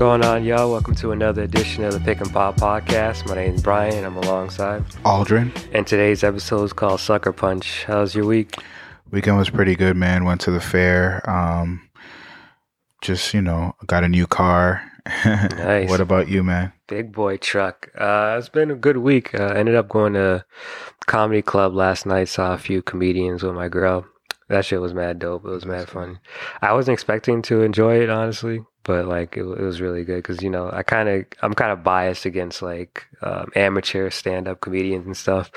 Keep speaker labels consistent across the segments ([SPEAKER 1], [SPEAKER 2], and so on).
[SPEAKER 1] going on, y'all? Welcome to another edition of the Pick and Pop Podcast. My name is Brian, and I'm alongside
[SPEAKER 2] Aldrin.
[SPEAKER 1] And today's episode is called Sucker Punch. How's your week?
[SPEAKER 2] Weekend was pretty good, man. Went to the fair. Um, just you know, got a new car.
[SPEAKER 1] nice.
[SPEAKER 2] What about you, man?
[SPEAKER 1] Big boy truck. Uh, it's been a good week. Uh, ended up going to comedy club last night. Saw a few comedians with my girl. That shit was mad dope. It was mad fun. I wasn't expecting to enjoy it, honestly but like it, it was really good because you know I kind of I'm kind of biased against like um, amateur stand up comedians and stuff.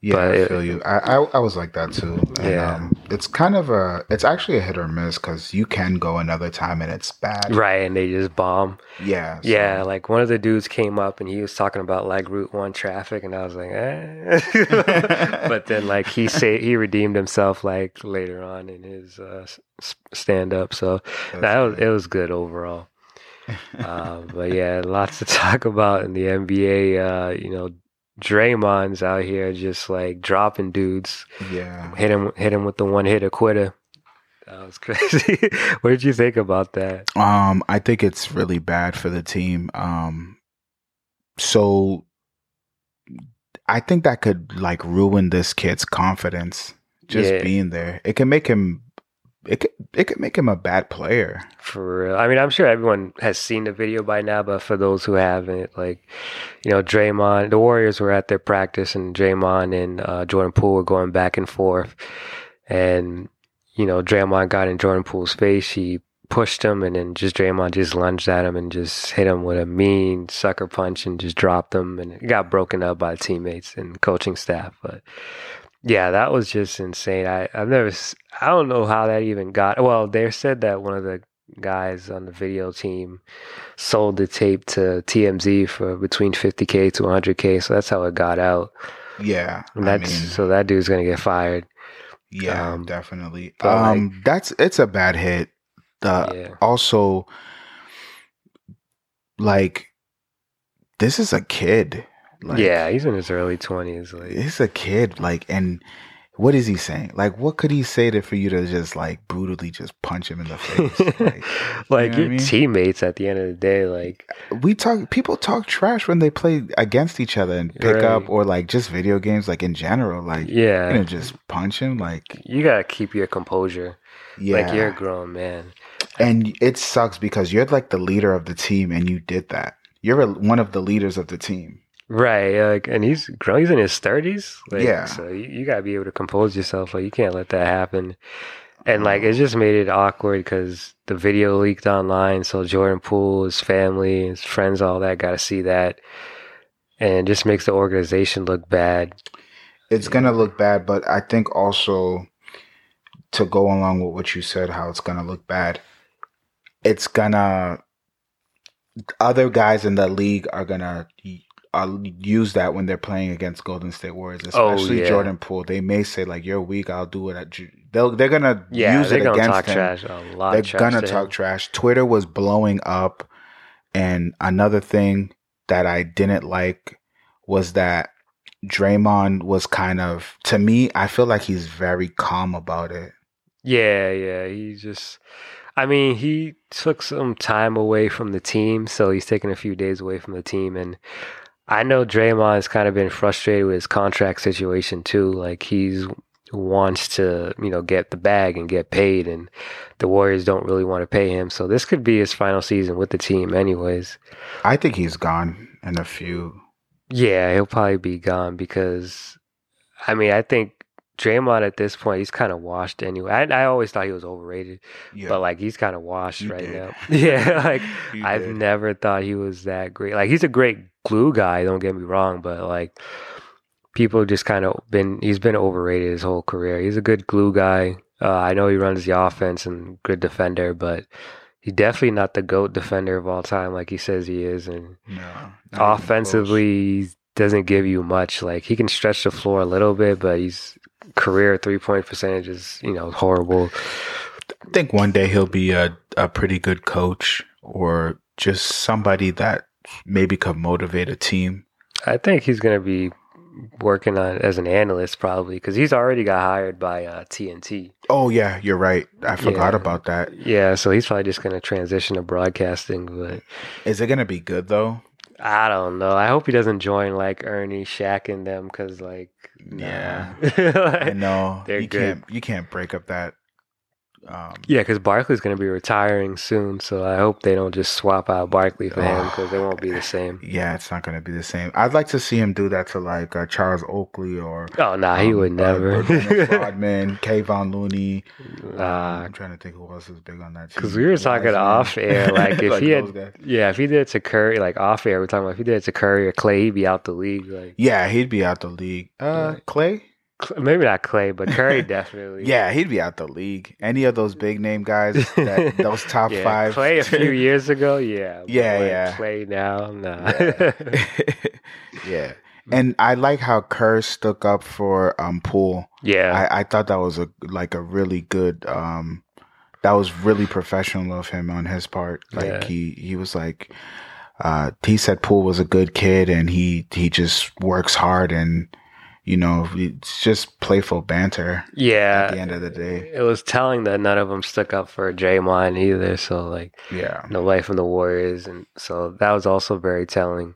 [SPEAKER 2] Yeah, but I feel it, you. I, I, I was like that too. And, yeah, um, it's kind of a it's actually a hit or miss because you can go another time and it's bad,
[SPEAKER 1] right? And they just bomb.
[SPEAKER 2] Yeah,
[SPEAKER 1] so. yeah. Like one of the dudes came up and he was talking about like Route One traffic, and I was like, eh. but then like he say he redeemed himself like later on in his uh, stand up. So That's that was, it was good overall. uh, but yeah, lots to talk about in the NBA. Uh, you know, Draymond's out here just like dropping dudes.
[SPEAKER 2] Yeah,
[SPEAKER 1] hit him, hit him with the one hit quitter. That was crazy. what did you think about that?
[SPEAKER 2] Um, I think it's really bad for the team. Um, so I think that could like ruin this kid's confidence just yeah. being there. It can make him it could it could make him a bad player.
[SPEAKER 1] For real. I mean, I'm sure everyone has seen the video by now, but for those who haven't, like, you know, Draymond, the Warriors were at their practice, and Draymond and uh, Jordan Poole were going back and forth, and you know, Draymond got in Jordan Poole's face. He pushed him, and then just Draymond just lunged at him and just hit him with a mean sucker punch and just dropped him, and it got broken up by teammates and coaching staff, but. Yeah, that was just insane. I, I've never, I don't know how that even got. Well, they said that one of the guys on the video team sold the tape to TMZ for between 50k to 100k. So that's how it got out.
[SPEAKER 2] Yeah,
[SPEAKER 1] and that's I mean, so that dude's gonna get fired.
[SPEAKER 2] Yeah, um, definitely. Um, like, that's it's a bad hit. The yeah. also like this is a kid.
[SPEAKER 1] Like, yeah, he's in his early twenties.
[SPEAKER 2] Like he's a kid. Like, and what is he saying? Like, what could he say to for you to just like brutally just punch him in the face?
[SPEAKER 1] Like, like you your I mean? teammates at the end of the day. Like,
[SPEAKER 2] we talk. People talk trash when they play against each other and pick right. up, or like just video games. Like in general, like
[SPEAKER 1] yeah,
[SPEAKER 2] you know, just punch him. Like
[SPEAKER 1] you gotta keep your composure. Yeah, like you're a grown man.
[SPEAKER 2] And it sucks because you're like the leader of the team, and you did that. You're a, one of the leaders of the team.
[SPEAKER 1] Right, like, and he's grown. He's in his thirties. Like,
[SPEAKER 2] yeah.
[SPEAKER 1] So you, you, gotta be able to compose yourself. Like, you can't let that happen. And like, it just made it awkward because the video leaked online. So Jordan Poole, his family, his friends, all that got to see that, and it just makes the organization look bad.
[SPEAKER 2] It's gonna look bad, but I think also to go along with what you said, how it's gonna look bad. It's gonna other guys in the league are gonna uh, use that when they're playing against Golden State Warriors, oh, especially oh, yeah. Jordan Poole. They may say like, "You're weak. I'll do it." At They'll they're gonna yeah, use it
[SPEAKER 1] gonna
[SPEAKER 2] against
[SPEAKER 1] talk
[SPEAKER 2] him.
[SPEAKER 1] Trash, a lot
[SPEAKER 2] they're gonna talk
[SPEAKER 1] him.
[SPEAKER 2] trash. Twitter was blowing up, and another thing that I didn't like was that Draymond was kind of to me. I feel like he's very calm about it.
[SPEAKER 1] Yeah, yeah. He just. I mean, he took some time away from the team, so he's taking a few days away from the team, and I know Draymond's kind of been frustrated with his contract situation too. Like he's wants to, you know, get the bag and get paid and the Warriors don't really want to pay him. So this could be his final season with the team anyways.
[SPEAKER 2] I think he's gone in a few.
[SPEAKER 1] Yeah, he'll probably be gone because I mean, I think Draymond at this point, he's kind of washed anyway. I, I always thought he was overrated, yeah. but like he's kind of washed you right did. now. yeah, like I've did. never thought he was that great. Like he's a great glue guy. Don't get me wrong, but like people just kind of been he's been overrated his whole career. He's a good glue guy. Uh, I know he runs the offense and good defender, but he's definitely not the goat defender of all time like he says he is. And
[SPEAKER 2] no,
[SPEAKER 1] offensively, he doesn't give you much. Like he can stretch the floor a little bit, but he's career three point percentage is you know horrible.
[SPEAKER 2] I think one day he'll be a a pretty good coach or just somebody that maybe could motivate a team.
[SPEAKER 1] I think he's going to be working on as an analyst probably because he's already got hired by uh, TNT.
[SPEAKER 2] Oh yeah, you're right. I forgot
[SPEAKER 1] Yeah.
[SPEAKER 2] about that.
[SPEAKER 1] Yeah, so he's probably just gonna transition to broadcasting. But
[SPEAKER 2] Is it gonna be good though?
[SPEAKER 1] I don't know. I hope he doesn't join like Ernie, Shaq, and them because like
[SPEAKER 2] Yeah.
[SPEAKER 1] nah.
[SPEAKER 2] I know
[SPEAKER 1] They're
[SPEAKER 2] you
[SPEAKER 1] good.
[SPEAKER 2] can't you can't break up that. Um,
[SPEAKER 1] Yeah, because Barkley's going to be retiring soon, so I hope they don't just swap out Barkley for him because it won't be the same.
[SPEAKER 2] yeah, it's not gonna be the same. I'd like to see him do that to like uh, Charles Oakley or
[SPEAKER 1] Oh, nah, he
[SPEAKER 2] um,
[SPEAKER 1] would
[SPEAKER 2] uh,
[SPEAKER 1] never.
[SPEAKER 2] Rodman, Kevon Looney.
[SPEAKER 1] Nah,
[SPEAKER 2] I'm trying to think who else is big on that.
[SPEAKER 1] because we were talking off air, like if he had, yeah, if he did it to Curry, like off air, we're talking about if he did it to Curry or Clay, he'd be out the league. Like
[SPEAKER 2] Yeah, he'd be out the league. Uh,
[SPEAKER 1] Yeah.
[SPEAKER 2] Clay.
[SPEAKER 1] Maybe not Clay, but Curry definitely.
[SPEAKER 2] Yeah, he'd be out the league. Any of those big name guys, that, those top
[SPEAKER 1] Yeah,
[SPEAKER 2] five.
[SPEAKER 1] Clay a few years ago, yeah.
[SPEAKER 2] Yeah, yeah.
[SPEAKER 1] Clay now, nah.
[SPEAKER 2] Yeah. yeah. And I like how Kerr stuck up for um Poole.
[SPEAKER 1] yeah,
[SPEAKER 2] I, I thought that was a like a really good um that was really professional of him on his part. Like
[SPEAKER 1] Yeah.
[SPEAKER 2] he he was like uh he said Poole was a good kid and he he just works hard and you know it's just playful banter
[SPEAKER 1] yeah.
[SPEAKER 2] at the end of the day.
[SPEAKER 1] It was telling that none of them stuck up for Draymond either. So like
[SPEAKER 2] Yeah.
[SPEAKER 1] nobody from the Warriors, and so that was also very telling.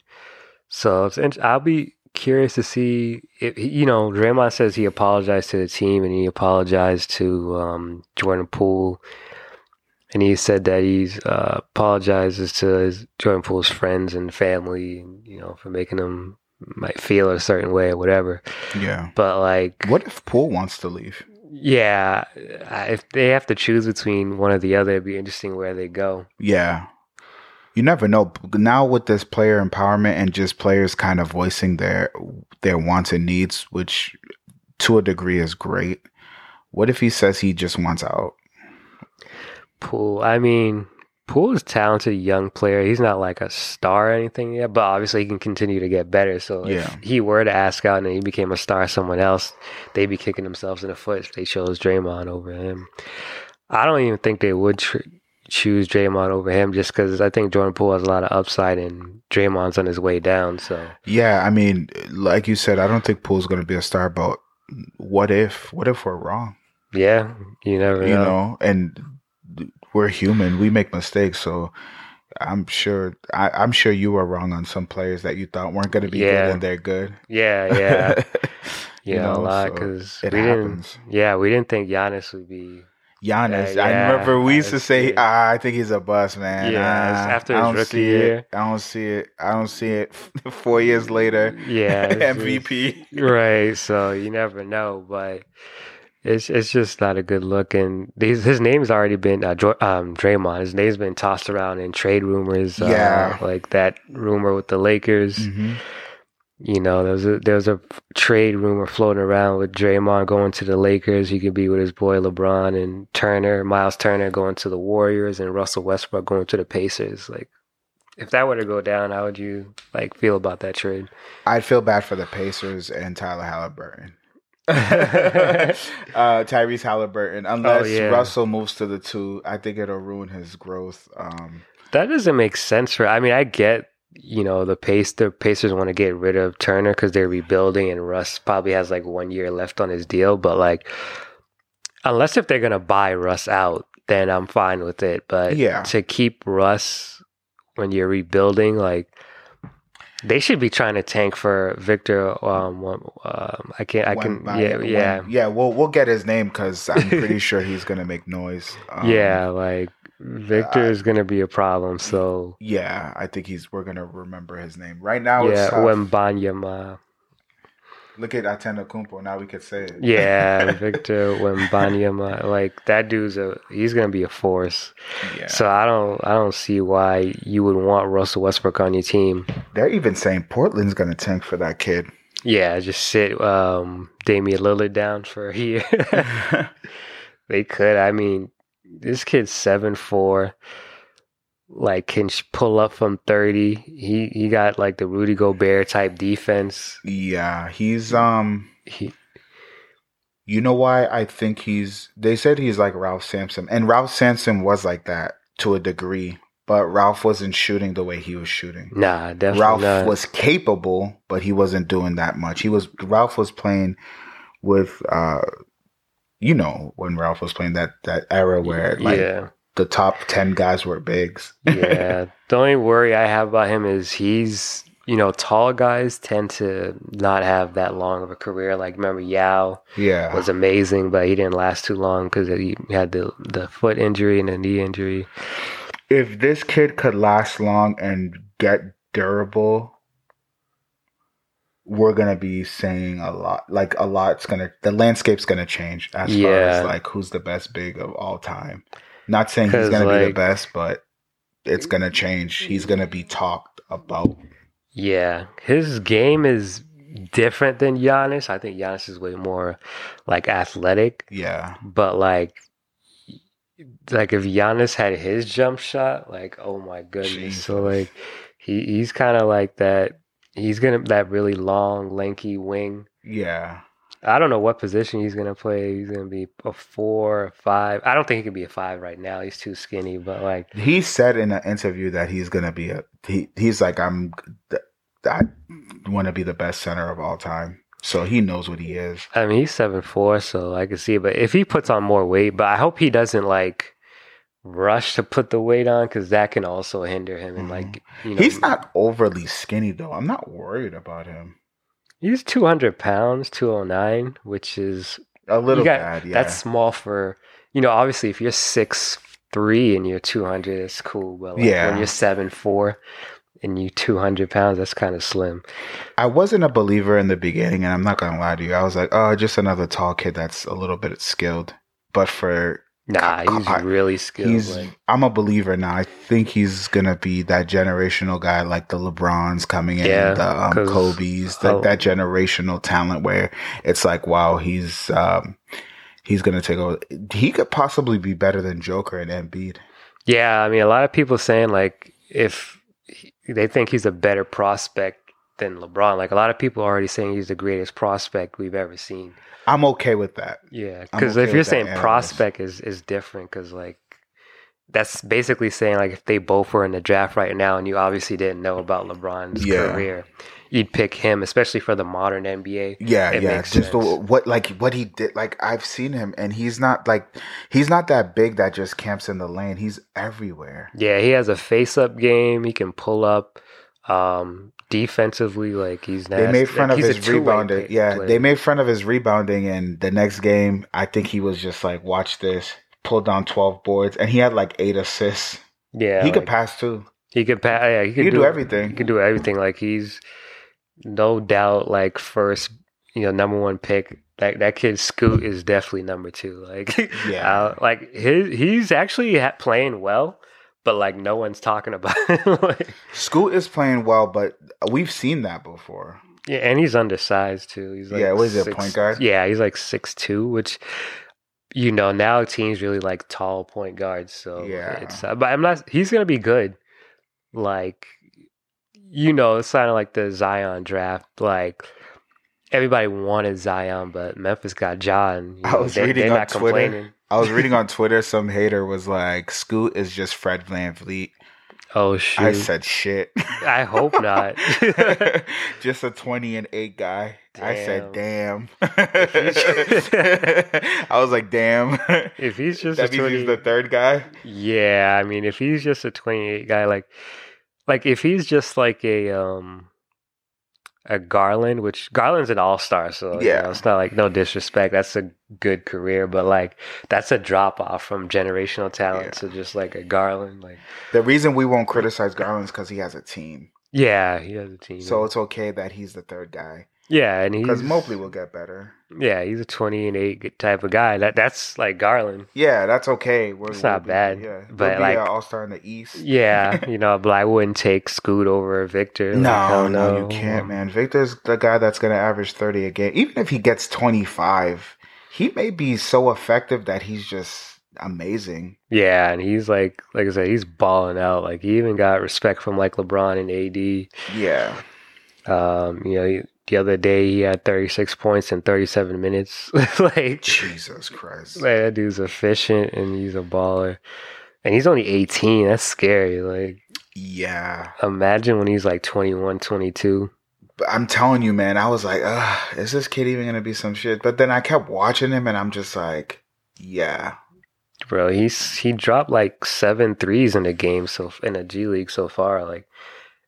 [SPEAKER 1] So it's, I'll be curious to see if you know Draymond says he apologized to the team and he apologized to um, Jordan Poole, and he said that he's uh, apologizes to his Jordan Poole's friends and family, and, you know, for making them might feel a certain way or whatever.
[SPEAKER 2] Yeah.
[SPEAKER 1] But like,
[SPEAKER 2] What if Poole wants to leave?
[SPEAKER 1] yeah, if they have to choose between one or the other, it'd be interesting where they go.
[SPEAKER 2] Yeah. You never know. Now with this player empowerment and just players kind of voicing their their wants and needs, which to a degree is great. What if he says he just wants out?
[SPEAKER 1] Poole, I mean, Poole is a talented young player. He's not like a star or anything yet, but obviously he can continue to get better. So
[SPEAKER 2] Yeah.
[SPEAKER 1] if he were to ask out and he became a star someone else, they'd be kicking themselves in the foot if they chose Draymond over him. I don't even think they would tr- choose Draymond over him just because I think Jordan Poole has a lot of upside and Draymond's on his way down. So
[SPEAKER 2] Yeah, I mean, like you said, I don't think Poole's going to be a star, but what if? What if we're wrong?
[SPEAKER 1] yeah, you never
[SPEAKER 2] You
[SPEAKER 1] know.
[SPEAKER 2] know, and we're human. We make mistakes, so I'm sure. I, I'm sure you were wrong on some players that you thought weren't going to be
[SPEAKER 1] Yeah.
[SPEAKER 2] good, and they're good.
[SPEAKER 1] Yeah, yeah.
[SPEAKER 2] You
[SPEAKER 1] You know, a lot
[SPEAKER 2] so
[SPEAKER 1] because
[SPEAKER 2] it
[SPEAKER 1] we
[SPEAKER 2] happens.
[SPEAKER 1] didn't. Yeah, we didn't think Giannis would be.
[SPEAKER 2] Giannis,
[SPEAKER 1] Yeah,
[SPEAKER 2] I
[SPEAKER 1] yeah,
[SPEAKER 2] remember we used to say, ah, I think he's a bust, man.
[SPEAKER 1] Yeah,
[SPEAKER 2] Ah,
[SPEAKER 1] after
[SPEAKER 2] I
[SPEAKER 1] his
[SPEAKER 2] don't
[SPEAKER 1] rookie
[SPEAKER 2] see
[SPEAKER 1] year.
[SPEAKER 2] It. I don't see it. I don't see it. Four years later,
[SPEAKER 1] Yeah, it's just-
[SPEAKER 2] MVP.
[SPEAKER 1] right. So you never know, but it's it's just not a good look. And these, his name's already been uh, um, Draymond. His name's been tossed around in trade rumors.
[SPEAKER 2] Yeah.
[SPEAKER 1] uh, like that rumor with the Lakers.
[SPEAKER 2] Mhm.
[SPEAKER 1] You know, there was a there was a trade rumor floating around with Draymond going to the Lakers. He could be with his boy LeBron and Turner, Miles Turner going to the Warriors, and Russell Westbrook going to the Pacers. Like, if that were to go down, how would you like feel about that trade?
[SPEAKER 2] I'd feel bad for the Pacers and Tyler Halliburton. uh, Tyrese Halliburton, unless
[SPEAKER 1] Oh, yeah.
[SPEAKER 2] Russell moves to the two, I think it'll ruin his growth. Um,
[SPEAKER 1] That doesn't make sense for. I mean, I get you know the pace. The Pacers want to get rid of Turner because they're rebuilding, and Russ probably has like one year left on his deal. But like, unless if they're gonna buy Russ out, then I'm fine with it. But
[SPEAKER 2] Yeah.
[SPEAKER 1] to keep Russ when you're rebuilding, like. They should be trying to tank for Victor. Um, um I can't. I can.
[SPEAKER 2] Wembanyama-
[SPEAKER 1] Yeah, yeah,
[SPEAKER 2] Wem- yeah. We'll we'll get his name because I'm pretty sure he's gonna make noise. Um,
[SPEAKER 1] yeah. Like Victor
[SPEAKER 2] I-
[SPEAKER 1] is gonna be a problem. So
[SPEAKER 2] yeah. I think he's. We're gonna remember his name right now.
[SPEAKER 1] yeah,
[SPEAKER 2] it's tough.
[SPEAKER 1] Wembanyama.
[SPEAKER 2] Look at Antetokounmpo. Now we could say it.
[SPEAKER 1] Yeah, Victor Wembanyama, like that dude's a he's gonna be a force.
[SPEAKER 2] yeah.
[SPEAKER 1] So I don't I don't see why you would want Russell Westbrook on your team.
[SPEAKER 2] They're even saying Portland's gonna tank for that kid.
[SPEAKER 1] Yeah, just sit um Damian Lillard down for a year. they could. I mean, this kid's seven four. Like can pull up from thirty. He he got like the Rudy Gobert type defense.
[SPEAKER 2] yeah, he's um.
[SPEAKER 1] He
[SPEAKER 2] You know why I think he's? They said he's like Ralph Sampson, and Ralph Sampson was like that to a degree. but Ralph wasn't shooting the way he was shooting.
[SPEAKER 1] Nah, definitely
[SPEAKER 2] Ralph
[SPEAKER 1] not.
[SPEAKER 2] was capable, but he wasn't doing that much. He was Ralph was playing with uh you know when Ralph was playing that that era where like
[SPEAKER 1] yeah,
[SPEAKER 2] the top 10 guys were bigs.
[SPEAKER 1] yeah. The only worry I have about him is he's you know tall guys tend to not have that long of a career. Like remember Yao
[SPEAKER 2] yeah.
[SPEAKER 1] was amazing, but he didn't last too long because he had the the foot injury and the knee injury.
[SPEAKER 2] if this kid could last long and get durable, we're gonna be saying a lot. Like a lot's gonna the landscape's gonna change as far as like who's the best big of all time. Not saying he's gonna be the best, but it's gonna change. He's gonna be talked about.
[SPEAKER 1] Yeah, his game is different than Giannis. I think Giannis is way more like athletic,
[SPEAKER 2] Yeah.
[SPEAKER 1] but like like if Giannis had his jump shot, like oh my goodness. So like he he's kind of like that. He's gonna that really long, lanky wing.
[SPEAKER 2] Yeah.
[SPEAKER 1] I don't know what position he's gonna play. He's gonna be a four, a five. I don't think he could be a five right now. He's too skinny. But like,
[SPEAKER 2] He said in an interview that he's gonna be a he, he's like I'm I want to be the best center of all time. So he knows what he is.
[SPEAKER 1] I mean, he's seven four, so I can see. But if he puts on more weight, but I hope he doesn't like rush to put the weight on because that can also hinder him. And like, you know,
[SPEAKER 2] Mm-hmm. He's not overly skinny though. I'm not worried about him.
[SPEAKER 1] He's two hundred pounds, two oh nine, which is
[SPEAKER 2] A little
[SPEAKER 1] got-
[SPEAKER 2] bad, yeah.
[SPEAKER 1] that's small for you know. Obviously, if you're six three and you're two hundred, it's cool. But like
[SPEAKER 2] Yeah.
[SPEAKER 1] when you're seven four and you two hundred pounds, that's kind of slim.
[SPEAKER 2] I wasn't a believer in the beginning, and I'm not gonna lie to you. I was like, oh, just another tall kid that's a little bit skilled. But for
[SPEAKER 1] Nah, he's
[SPEAKER 2] I-
[SPEAKER 1] really skilled.
[SPEAKER 2] he's,
[SPEAKER 1] like,
[SPEAKER 2] I'm a believer now. I think he's gonna be that generational guy, like the LeBrons coming in,
[SPEAKER 1] Yeah,
[SPEAKER 2] the um, Kobe's, like
[SPEAKER 1] oh.
[SPEAKER 2] that generational talent where it's like, wow, he's um, he's gonna take over. He could possibly be better than Joker and Embiid.
[SPEAKER 1] Yeah, I mean, a lot of people saying like if he- they think he's a better prospect than LeBron. Like a lot of people are already saying he's the greatest prospect we've ever seen.
[SPEAKER 2] I'm okay with that.
[SPEAKER 1] Yeah, because
[SPEAKER 2] okay
[SPEAKER 1] if you're saying prospect is is different, because like that's basically saying like if they both were in the draft right now and you obviously didn't know about LeBron's
[SPEAKER 2] Yeah.
[SPEAKER 1] career, you'd pick him, especially for the modern NBA.
[SPEAKER 2] Yeah,
[SPEAKER 1] It
[SPEAKER 2] yeah.
[SPEAKER 1] makes
[SPEAKER 2] Just the, what like what he did. Like I've seen him, and he's not like he's not that big that just camps in the lane. He's everywhere.
[SPEAKER 1] Yeah, he has a face up game. He can pull up. Um, defensively, like he's
[SPEAKER 2] They made fun
[SPEAKER 1] Like,
[SPEAKER 2] of his rebounding. Yeah,
[SPEAKER 1] player.
[SPEAKER 2] they made fun of his rebounding, and the next game, I think he was just like, "Watch this." Pulled down twelve boards, and he had like eight assists.
[SPEAKER 1] Yeah,
[SPEAKER 2] he could pass too.
[SPEAKER 1] He could pass. Yeah, he could do,
[SPEAKER 2] do everything.
[SPEAKER 1] He could do everything. Like he's no doubt like first, you know, number one pick. That that kid Scoot is definitely number two. Like
[SPEAKER 2] Yeah.
[SPEAKER 1] uh, like his he's actually playing well, but like no one's talking about him. like,
[SPEAKER 2] Scoot is playing well, but we've seen that before.
[SPEAKER 1] yeah, and he's undersized too. He's like
[SPEAKER 2] Yeah, what is it, point guard?
[SPEAKER 1] Yeah, he's like six two, which. You know now teams really like tall point guards, so
[SPEAKER 2] Yeah.
[SPEAKER 1] it's. Uh, but I'm not. He's gonna be good. Like you know, it's kind of like the Zion draft. Like everybody wanted Zion, but Memphis got Ja. You
[SPEAKER 2] I was
[SPEAKER 1] they,
[SPEAKER 2] reading
[SPEAKER 1] they're
[SPEAKER 2] on
[SPEAKER 1] not
[SPEAKER 2] Twitter. I was reading on Twitter, some hater was like, "Scoot is just Fred VanVleet."
[SPEAKER 1] Oh shoot!
[SPEAKER 2] I said, "Shit."
[SPEAKER 1] I hope not.
[SPEAKER 2] just a 20 and 8 guy. I said, damn. I was like, damn.
[SPEAKER 1] if he's just
[SPEAKER 2] that
[SPEAKER 1] a
[SPEAKER 2] means
[SPEAKER 1] 20,
[SPEAKER 2] he's the third guy.
[SPEAKER 1] yeah, I mean, if he's just a twenty-eight guy, like, like if he's just like a um. A Garland, which Garland's an all star, so you
[SPEAKER 2] Yeah.
[SPEAKER 1] know, it's not like no disrespect. That's a good career, but like that's a drop off from generational talent
[SPEAKER 2] Yeah.
[SPEAKER 1] to just like a Garland. Like,
[SPEAKER 2] The reason we won't criticize Garland's because he has a team.
[SPEAKER 1] yeah, he has a team.
[SPEAKER 2] So it's okay that he's the third guy.
[SPEAKER 1] Yeah, and he's
[SPEAKER 2] Because Mobley will get better.
[SPEAKER 1] Yeah, he's a twenty and eight type of guy. That that's like Garland.
[SPEAKER 2] Yeah, that's okay. We're,
[SPEAKER 1] It's not
[SPEAKER 2] be-
[SPEAKER 1] bad,
[SPEAKER 2] Yeah.
[SPEAKER 1] but, like-
[SPEAKER 2] all star in the East.
[SPEAKER 1] Yeah, you know, but I wouldn't take Scoot over Victor. Like,
[SPEAKER 2] No, no, you can't, man. Victor's the guy that's going to average 30 a game. Even if he gets 25, he may be so effective that he's just amazing.
[SPEAKER 1] Yeah, and he's like, like I said, he's balling out. Like he even got respect from like LeBron and AD. Yeah. Um, you know, the other day he had thirty six points in thirty seven minutes. like,
[SPEAKER 2] Jesus Christ.
[SPEAKER 1] man, that dude's efficient and he's a baller. And he's only 18. That's scary. Like,
[SPEAKER 2] Yeah.
[SPEAKER 1] imagine when he's like 21, 22.
[SPEAKER 2] But I'm telling you, man, I was like, is this kid even gonna be some shit? But then I kept watching him and I'm just like, yeah.
[SPEAKER 1] Bro, he's he dropped like seven threes in the game so in the G League so far. Like,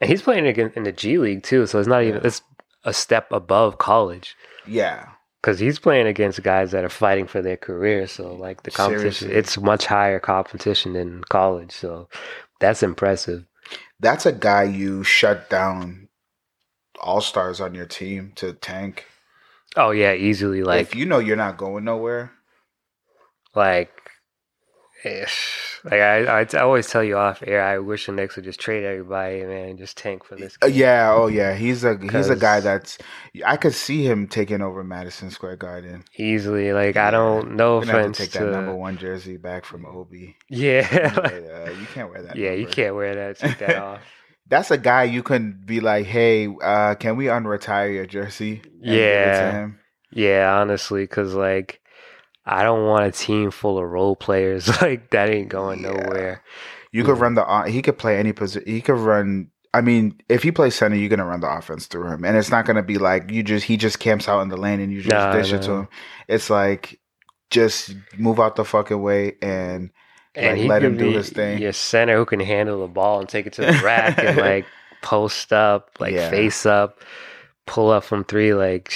[SPEAKER 1] and he's playing again in the G League too. So it's not even it's a step above college
[SPEAKER 2] Yeah.
[SPEAKER 1] because he's playing against guys that are fighting for their career. So like the competition,
[SPEAKER 2] Seriously.
[SPEAKER 1] it's much higher competition than college. So that's impressive.
[SPEAKER 2] That's a guy you shut down all stars on your team to tank.
[SPEAKER 1] Oh yeah, easily. Like
[SPEAKER 2] if you know you're not going nowhere,
[SPEAKER 1] like. eh, Like I, I, I always tell you off air, I wish the Knicks would just trade everybody, man, just tank for this.
[SPEAKER 2] Uh,
[SPEAKER 1] kid.
[SPEAKER 2] yeah, oh yeah, he's a he's a guy that's I could see him taking over Madison Square Garden.
[SPEAKER 1] easily. Like I don't. No
[SPEAKER 2] We're gonna have
[SPEAKER 1] offense
[SPEAKER 2] to take
[SPEAKER 1] to.
[SPEAKER 2] that number one jersey back from Obi.
[SPEAKER 1] Yeah.
[SPEAKER 2] uh, you can't wear that.
[SPEAKER 1] yeah, you can't wear that. Take that off.
[SPEAKER 2] That's a guy you can be like, hey, uh, can we unretire your jersey? and give it to
[SPEAKER 1] Yeah. Yeah, honestly, because like I don't want a team full of role players. Like that ain't going
[SPEAKER 2] Yeah.
[SPEAKER 1] nowhere.
[SPEAKER 2] You could
[SPEAKER 1] mm.
[SPEAKER 2] run the. He could play any position. He could run. I mean, if he plays center, you're gonna run the offense through him, and it's not gonna be like you just he just camps out in the lane and you just
[SPEAKER 1] Nah,
[SPEAKER 2] dish it to him. It's like just move out the fucking way and Like, let him do his thing.
[SPEAKER 1] Your center who can handle the ball and take it to the rack and like post up, like
[SPEAKER 2] Yeah.
[SPEAKER 1] face up, pull up from three. Like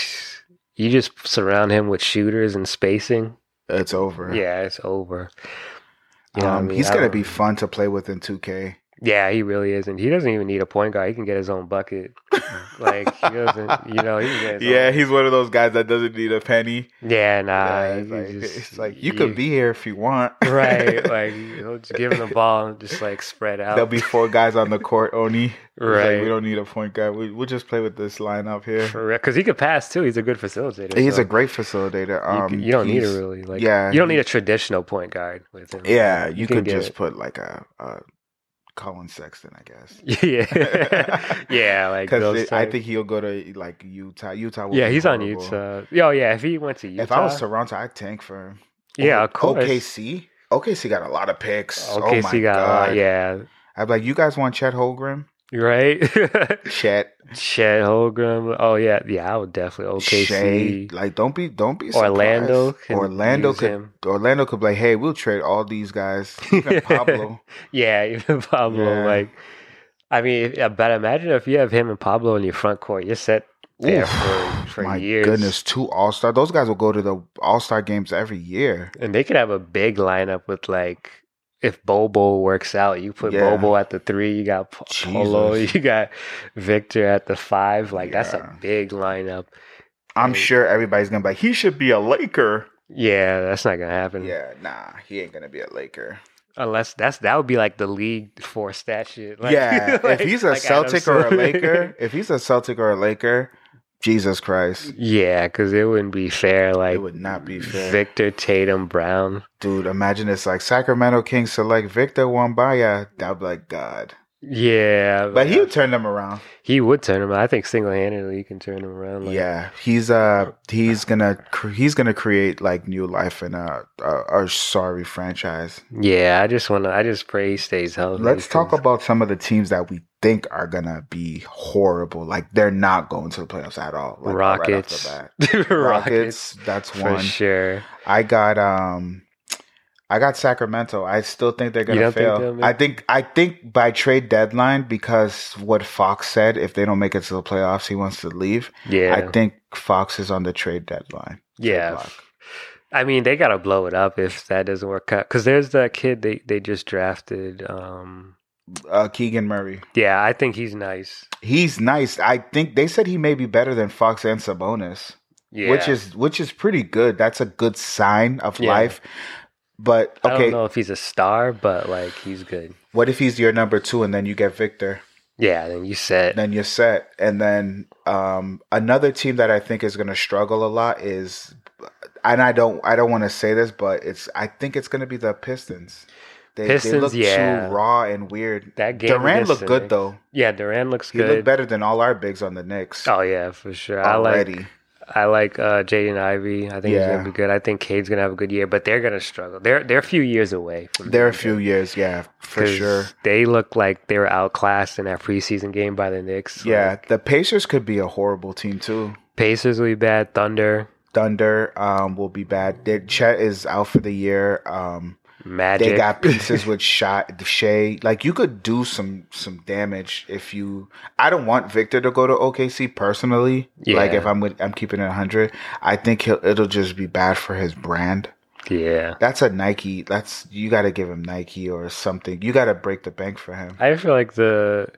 [SPEAKER 1] you just surround him with shooters and spacing.
[SPEAKER 2] it's over.
[SPEAKER 1] Yeah, it's over. You know what I
[SPEAKER 2] um,
[SPEAKER 1] mean?
[SPEAKER 2] he's gonna be fun to play with in 2K.
[SPEAKER 1] Yeah, he really is, and he doesn't even need a point guard. He can get his own bucket. Like he doesn't, you know, he can
[SPEAKER 2] Yeah,
[SPEAKER 1] own.
[SPEAKER 2] he's one of those guys that doesn't need a penny.
[SPEAKER 1] Yeah, nah.
[SPEAKER 2] Yeah, it's, like,
[SPEAKER 1] just-
[SPEAKER 2] it's like you could be here if you want.
[SPEAKER 1] right. Like he'll just give him the ball and just like spread out.
[SPEAKER 2] There'll be four guys on the court only. It's like,
[SPEAKER 1] right.
[SPEAKER 2] we don't need a point guard. We, we'll just play with this lineup here.
[SPEAKER 1] because he could pass too. He's a good facilitator.
[SPEAKER 2] He's
[SPEAKER 1] so
[SPEAKER 2] a great facilitator.
[SPEAKER 1] You,
[SPEAKER 2] Um,
[SPEAKER 1] c- you don't need a really like.
[SPEAKER 2] yeah,
[SPEAKER 1] You don't need a traditional point guard with him.
[SPEAKER 2] Yeah, you,
[SPEAKER 1] can
[SPEAKER 2] could just
[SPEAKER 1] it.
[SPEAKER 2] put like a, a Collin Sexton, I guess.
[SPEAKER 1] yeah, yeah. Like those
[SPEAKER 2] Because I think he'll go to like Utah. Utah. Will
[SPEAKER 1] Yeah, he's on. Utah. Oh yeah, if he went to Utah.
[SPEAKER 2] If I was Toronto, I'd tank for him.
[SPEAKER 1] yeah, of course.
[SPEAKER 2] OKC. OKC got a lot of picks. oh
[SPEAKER 1] OKC
[SPEAKER 2] my
[SPEAKER 1] got a lot,
[SPEAKER 2] god.
[SPEAKER 1] yeah,
[SPEAKER 2] I'd be like, you guys want Chet Holmgren?
[SPEAKER 1] Right.
[SPEAKER 2] Chet,
[SPEAKER 1] Chet Holmgren. Oh yeah, yeah. I would definitely
[SPEAKER 2] Shai.
[SPEAKER 1] OKC.
[SPEAKER 2] Like, don't be, don't be.
[SPEAKER 1] Orlando.
[SPEAKER 2] surprised. Orlando
[SPEAKER 1] use
[SPEAKER 2] could.
[SPEAKER 1] him.
[SPEAKER 2] Orlando could be like, hey, we'll trade all these guys. Even Pablo.
[SPEAKER 1] Yeah, even Pablo.
[SPEAKER 2] Yeah.
[SPEAKER 1] Like, I mean, but imagine if you have him and Pablo in your front court, you're set there
[SPEAKER 2] Oof,
[SPEAKER 1] for, for
[SPEAKER 2] My
[SPEAKER 1] years.
[SPEAKER 2] goodness, two All Star. Those guys will go to the All Star games every year.
[SPEAKER 1] And they could have a big lineup with like if Bobo works out, you put
[SPEAKER 2] Yeah.
[SPEAKER 1] Bobo at the three, you got Polo,
[SPEAKER 2] Jesus.
[SPEAKER 1] you got Victor at the five. Like that's a big lineup.
[SPEAKER 2] I'm
[SPEAKER 1] Right.
[SPEAKER 2] sure everybody's gonna be like, he should be a Laker.
[SPEAKER 1] Yeah, that's not gonna happen.
[SPEAKER 2] Yeah, nah, he ain't gonna be a Laker.
[SPEAKER 1] Unless that's that would be like the league for stat shit. Like,
[SPEAKER 2] yeah,
[SPEAKER 1] like-
[SPEAKER 2] if he's a
[SPEAKER 1] like
[SPEAKER 2] Celtic or a Laker, if he's a Celtic or a Laker, Jesus Christ,
[SPEAKER 1] yeah, because it wouldn't be fair. Like
[SPEAKER 2] it would not be fair.
[SPEAKER 1] Victor Tatum Brown.
[SPEAKER 2] Dude, imagine it's like Sacramento Kings select Victor Wambaya. That'd be like God.
[SPEAKER 1] Yeah,
[SPEAKER 2] But he would turn them around.
[SPEAKER 1] he would turn him. I think single handedly he can turn them around. Like,
[SPEAKER 2] yeah, he's uh he's gonna cr- he's gonna create like new life in a a, a sorry franchise.
[SPEAKER 1] yeah. I just want to. I just pray he stays healthy.
[SPEAKER 2] Let's talk about some of the teams that we think are gonna be horrible. Like they're not going to the playoffs at all. Like, right
[SPEAKER 1] Rockets.
[SPEAKER 2] bat.
[SPEAKER 1] Rockets.
[SPEAKER 2] Rockets. That's
[SPEAKER 1] for
[SPEAKER 2] one.
[SPEAKER 1] sure.
[SPEAKER 2] I got um I got Sacramento. I still think they're gonna
[SPEAKER 1] don't think
[SPEAKER 2] fail. I think I think by trade deadline because what Fox said, if they don't make it to the playoffs, he wants to leave.
[SPEAKER 1] Yeah,
[SPEAKER 2] I think Fox is on the trade deadline.
[SPEAKER 1] yeah. I mean, they gotta blow it up if that doesn't work out. Because there's that kid they they just drafted. Um,
[SPEAKER 2] Uh, Keegan Murray.
[SPEAKER 1] yeah, I think he's nice.
[SPEAKER 2] He's nice. I think they said he may be better than Fox and Sabonis,
[SPEAKER 1] Yeah,
[SPEAKER 2] which is which is pretty good. That's a good sign of
[SPEAKER 1] Yeah.
[SPEAKER 2] life. But okay.
[SPEAKER 1] I don't know if he's a star, but like he's good.
[SPEAKER 2] what if he's your number two and then you get Victor?
[SPEAKER 1] Yeah, then you set.
[SPEAKER 2] then you're set. And then um, another team that I think is going to struggle a lot is, and I don't, I don't want to say this, but it's, I think it's going to be the Pistons. They, they
[SPEAKER 1] Pistons,
[SPEAKER 2] look
[SPEAKER 1] yeah.
[SPEAKER 2] too raw and weird.
[SPEAKER 1] that game.
[SPEAKER 2] Durant looked good though.
[SPEAKER 1] Yeah, Durant looks
[SPEAKER 2] He
[SPEAKER 1] good.
[SPEAKER 2] He looked better than all our bigs on the Knicks
[SPEAKER 1] Oh yeah, for sure. I like I like uh, Jaden Ivey. I think he's gonna be good. I think Cade's gonna have a good year, but they're gonna struggle. They're they're a few years away. From
[SPEAKER 2] They're a few
[SPEAKER 1] good,
[SPEAKER 2] years, yeah, for sure.
[SPEAKER 1] They look like they were outclassed in that preseason game by the Knicks.
[SPEAKER 2] Yeah,
[SPEAKER 1] Like,
[SPEAKER 2] the Pacers could be a horrible team too.
[SPEAKER 1] Pacers will be bad. Thunder,
[SPEAKER 2] Thunder um, will be bad. Chet is out for the year. Um,
[SPEAKER 1] Magic.
[SPEAKER 2] they got pieces with shot Shai. Like you could do some some damage if you. I don't want Victor to go to OKC personally. Like if I'm with, I'm keeping it hundred. I think he'll, it'll just be bad for his brand.
[SPEAKER 1] yeah.
[SPEAKER 2] That's a Nike. That's you got to give him Nike or something. You got to break the bank for him.
[SPEAKER 1] I feel like the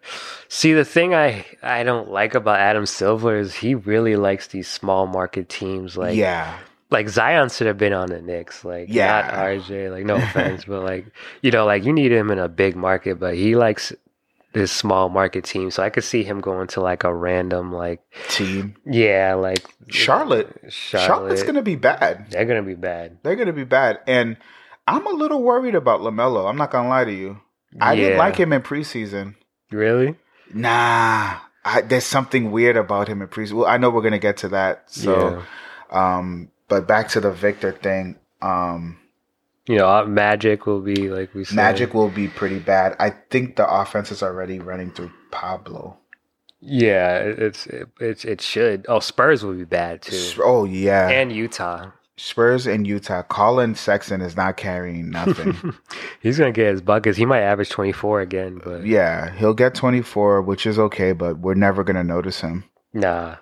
[SPEAKER 1] see the thing I I don't like about Adam Silver is he really likes these small market teams like
[SPEAKER 2] yeah,
[SPEAKER 1] like Zion should have been on the Knicks like
[SPEAKER 2] Yeah.
[SPEAKER 1] not RJ like no offense but like you know like you need him in a big market but he likes this small market team so I could see him going to like a random like
[SPEAKER 2] team.
[SPEAKER 1] yeah like
[SPEAKER 2] Charlotte.
[SPEAKER 1] Charlotte
[SPEAKER 2] Charlotte's gonna be bad.
[SPEAKER 1] they're gonna be bad
[SPEAKER 2] They're gonna be bad, and I'm a little worried about LaMelo. I'm not gonna lie to you. I didn't like him in preseason.
[SPEAKER 1] really
[SPEAKER 2] Nah, I, there's something weird about him in preseason. Well, I know we're gonna get to that. So, um, but back to the Victor thing. Um,
[SPEAKER 1] you know uh, Magic will be like we said
[SPEAKER 2] Magic will be pretty bad. I think the offense is already running through Pablo.
[SPEAKER 1] yeah it's it, it's it should oh Spurs will be bad too
[SPEAKER 2] Oh yeah,
[SPEAKER 1] and Utah
[SPEAKER 2] Spurs and Utah. Collin Sexton is not carrying nothing.
[SPEAKER 1] He's gonna get his buckets. He might average twenty four again, but
[SPEAKER 2] yeah, he'll get 24, which is okay, but we're never gonna notice him.
[SPEAKER 1] nah.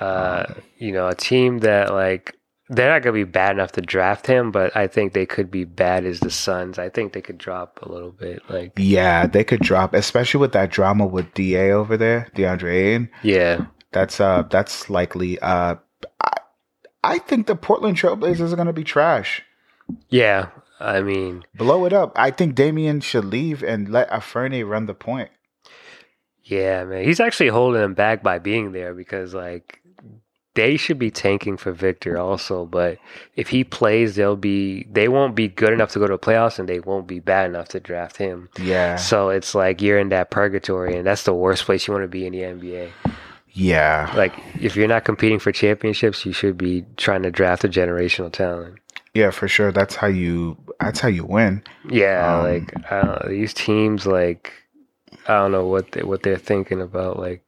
[SPEAKER 1] Uh, you know, a team that like they're not gonna be bad enough to draft him, but I think they could be bad as the Suns. I think they could drop a little bit. Like,
[SPEAKER 2] Yeah, they could drop, especially with that drama with Da over there, DeAndre Ayton.
[SPEAKER 1] yeah,
[SPEAKER 2] That's uh, that's likely. Uh, I, I think the Portland Trailblazers are gonna be trash.
[SPEAKER 1] yeah. I mean,
[SPEAKER 2] Blow it up. I think Damian should leave and let Anfernee run the point.
[SPEAKER 1] yeah, man. He's actually holding him back by being there because like they should be tanking for Victor also. But if he plays, they'll be they won't be good enough to go to the playoffs, and they won't be bad enough to draft him.
[SPEAKER 2] Yeah,
[SPEAKER 1] So it's like you're in that purgatory, and that's the worst place you want to be in the NBA.
[SPEAKER 2] yeah,
[SPEAKER 1] Like if you're not competing for championships, you should be trying to draft a generational talent.
[SPEAKER 2] yeah, for sure. That's how you. That's how you win.
[SPEAKER 1] Yeah,
[SPEAKER 2] Um,
[SPEAKER 1] like I don't know, these teams, like I don't know what they what they're thinking about. Like